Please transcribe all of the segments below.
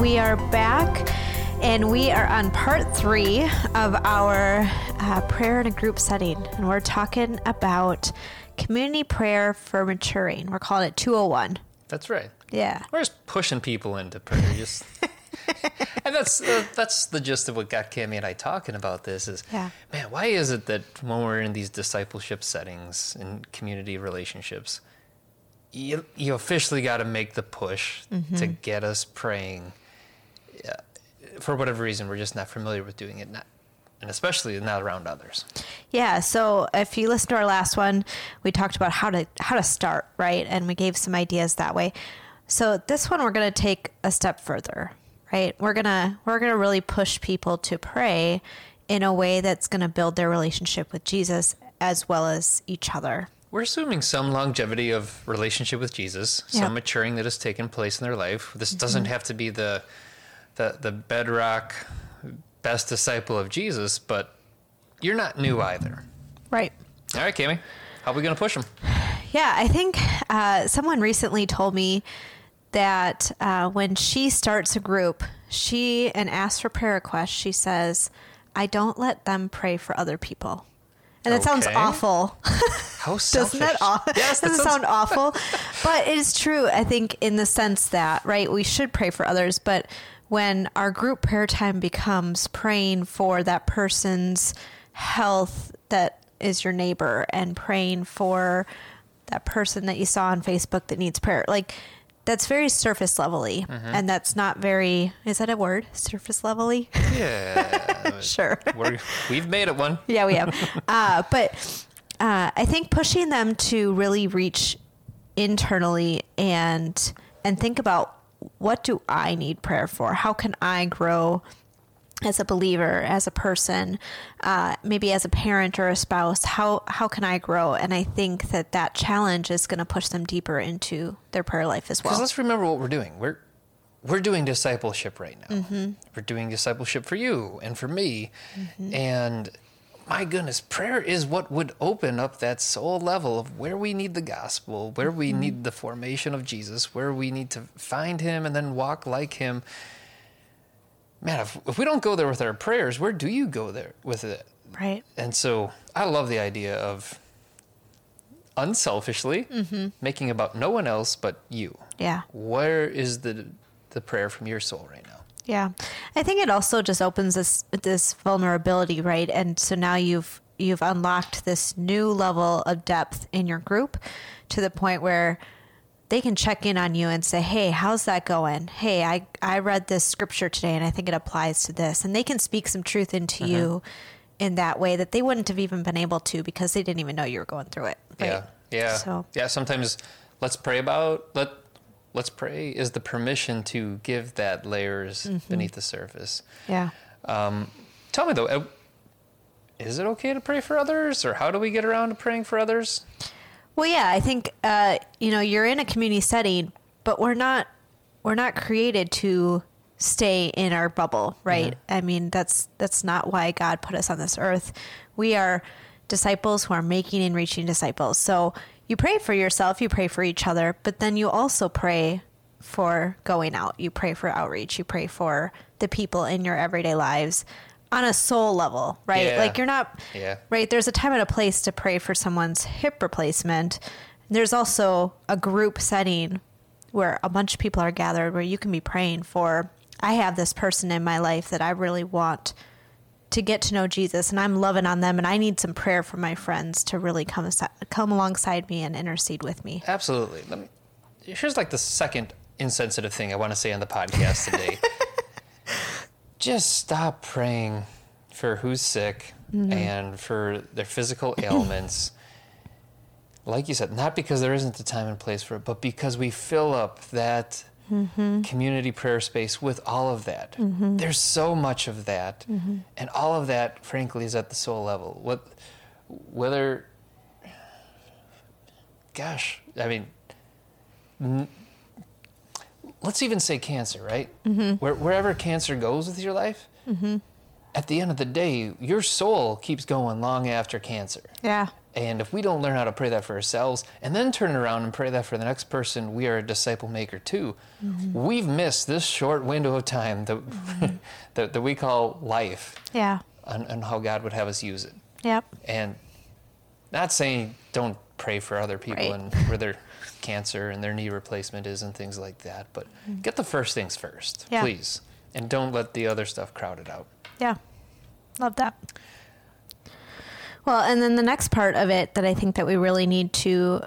we are back and we are on part three of our uh, prayer in a group setting. And we're talking about community prayer for maturing. We're calling it 201. That's right. Yeah. We're just pushing people into prayer. Just, and that's uh, that's the gist of what got Cami and I talking about this. Is Yeah. man, why is it that when we're in these discipleship settings and community relationships, you you officially got to make the push to get us praying. Yeah, for whatever reason, we're just not familiar with doing it, not, and especially not around others. Yeah, so if you listen to our last one, we talked about how to how to start, right? And we gave some ideas that way. So this one we're going to take a step further, right? We're going to we're to really push people to pray in a way that's going to build their relationship with Jesus as well as each other. We're assuming some longevity of relationship with Jesus, Yeah. some maturing that has taken place in their life. This doesn't mm-hmm. have to be the, the the bedrock best disciple of Jesus, but you're not new either. Right. All right, Cami, how are we going to push them? Yeah, I think uh, someone recently told me that uh, when she starts a group, she and asks for prayer requests, she says, "I don't let them pray for other people." And that sounds awful. How selfish. Doesn't that aw- Yes, doesn't sounds- sound awful? But it is true, I think, in the sense that, right, we should pray for others, but when our group prayer time becomes praying for that person's health that is your neighbor and praying for that person that you saw on Facebook that needs prayer, like that's very surface levely Mm-hmm. and that's not very is that a word surface levely Yeah, sure we're, we've made it one. yeah, we have. uh, but uh, I think pushing them to really reach internally and and think about what do I need prayer for? How can I grow as a believer, as a person, uh, maybe as a parent or a spouse? How how can I grow? And I think that that challenge is going to push them deeper into their prayer life as well. Because let's remember what we're doing. We're we're doing discipleship right now. Mm-hmm. We're doing discipleship for you and for me. Mm-hmm. And my goodness, prayer is what would open up that soul level of where we need the gospel, where we Mm-hmm. need the formation of Jesus, where we need to find him and then walk like him. Man, if, if we don't go there with our prayers, where do you go there with it? Right. And so I love the idea of unselfishly Mm-hmm. making about no one else but you. Yeah. Where is the the prayer from your soul right now? Yeah, I think it also just opens this this vulnerability, right? And so now you've you've unlocked this new level of depth in your group to the point where they can check in on you and say, "Hey, how's that going? Hey, I I read this scripture today and I think it applies to this." And they can speak some truth into mm-hmm. you in that way that they wouldn't have even been able to because they didn't even know you were going through it. Right? Yeah. Yeah. So Yeah, sometimes let's pray about let let's pray is the permission to give that layers Mm-hmm. beneath the surface. yeah. Tell me though, uh, is it okay to pray for others or how do we get around to praying for others? Well, yeah, I think uh, you know you're in a community setting, but we're not we're not created to stay in our bubble, right? I mean, that's that's not why God put us on this earth. We are disciples who are making and reaching disciples. So you pray for yourself, you pray for each other, but then you also pray for going out. You pray for outreach. You pray for the people in your everyday lives on a soul level, right? Yeah. Like you're not Yeah. right there's a time and a place to pray for someone's hip replacement there's also a group setting where a bunch of people are gathered where you can be praying for i have this person in my life that i really want to get to know jesus and i'm loving on them and i need some prayer from my friends to really come come alongside me and intercede with me Absolutely. Let me, here's like the second insensitive thing I want to say on the podcast today. Just stop praying for who's sick mm-hmm. and for their physical ailments. like you said, not because there isn't a time and place for it, but because we fill up that Mm-hmm. community prayer space with all of that. Mm-hmm. There's so much of that, mm-hmm. and all of that, frankly, is at the soul level. What, whether, gosh, I mean, n- let's even say cancer, right? Where, wherever cancer goes with your life, at the end of the day, your soul keeps going long after cancer. yeah And if we don't learn how to pray that for ourselves and then turn around and pray that for the next person, we are a disciple maker too. Mm-hmm. We've missed this short window of time that, mm-hmm. that, that we call life Yeah. and, and how God would have us use it. Yep. And not saying don't pray for other people Right. and where their cancer and their knee replacement is and things like that, but mm-hmm. get the first things first, Yeah. please. And don't let the other stuff crowd it out. Yeah. Love that. Well, and then the next part of it that I think that we really need to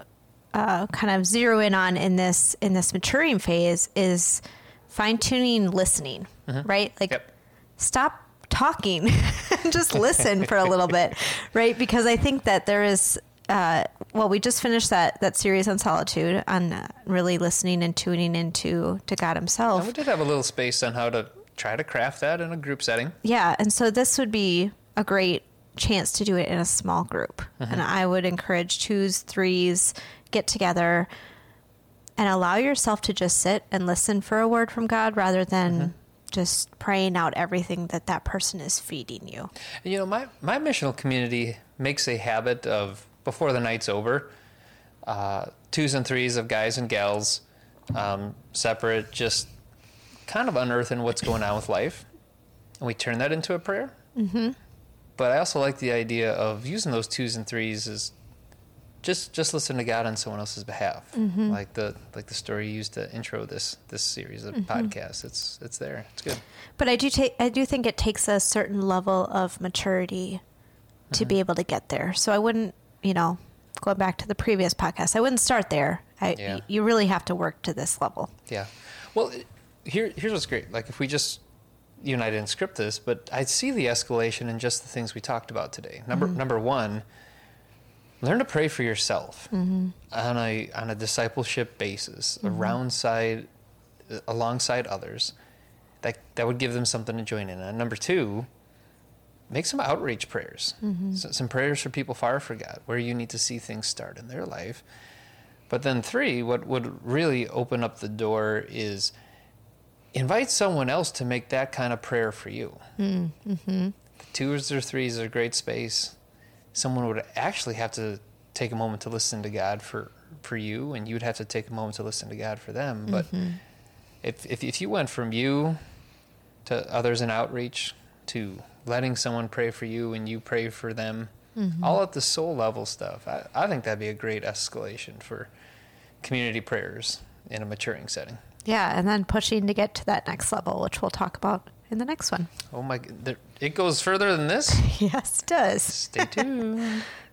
uh, kind of zero in on in this in this maturing phase is fine tuning listening, right? Like Yep. stop talking and just listen for a little bit, right? Because I think that there is. Uh, well, we just finished that that series on solitude, on uh, really listening and tuning into to God Himself. And we did have a little space on how to try to craft that in a group setting. Yeah, and so this would be a great chance to do it in a small group. And I would encourage twos, threes, get together and allow yourself to just sit and listen for a word from God rather than just praying out everything that that person is feeding you. You know, my, my missional community makes a habit of, before the night's over, uh, twos and threes of guys and gals, um, separate, just kind of unearthing what's going on with life. And we turn that into a prayer. Mm-hmm. But I also like the idea of using those twos and threes as just just listen to God on someone else's behalf, mm-hmm. like the like the story you used to intro this this series of mm-hmm. podcasts. It's it's there. It's good. But I do take I do think it takes a certain level of maturity to be mm-hmm. able to get there. So I wouldn't, you know, going back to the previous podcast, I wouldn't start there. I Yeah. you really have to work to this level. Yeah. Well, here here's what's great. Like if we just you and I didn't script this, but I see the escalation in just the things we talked about today. Number mm-hmm. number one, learn to pray for yourself mm-hmm. on a on a discipleship basis, mm-hmm. around side alongside others. That that would give them something to join in on. Number two, make some outreach prayers, S- some prayers for people far from God, where you need to see things start in their life. But then three, what would really open up the door is invite someone else to make that kind of prayer for you. Mm, mm-hmm. Twos or threes are a great space. Someone would actually have to take a moment to listen to God for, for you, and you'd have to take a moment to listen to God for them. But mm-hmm. if, if, if you went from you to others in outreach to letting someone pray for you and you pray for them, mm-hmm. all at the soul level stuff, I, I think that'd be a great escalation for community prayers in a maturing setting. Yeah, and then pushing to get to that next level, which we'll talk about in the next one. Oh my, it goes further than this. Yes, it does. Stay tuned.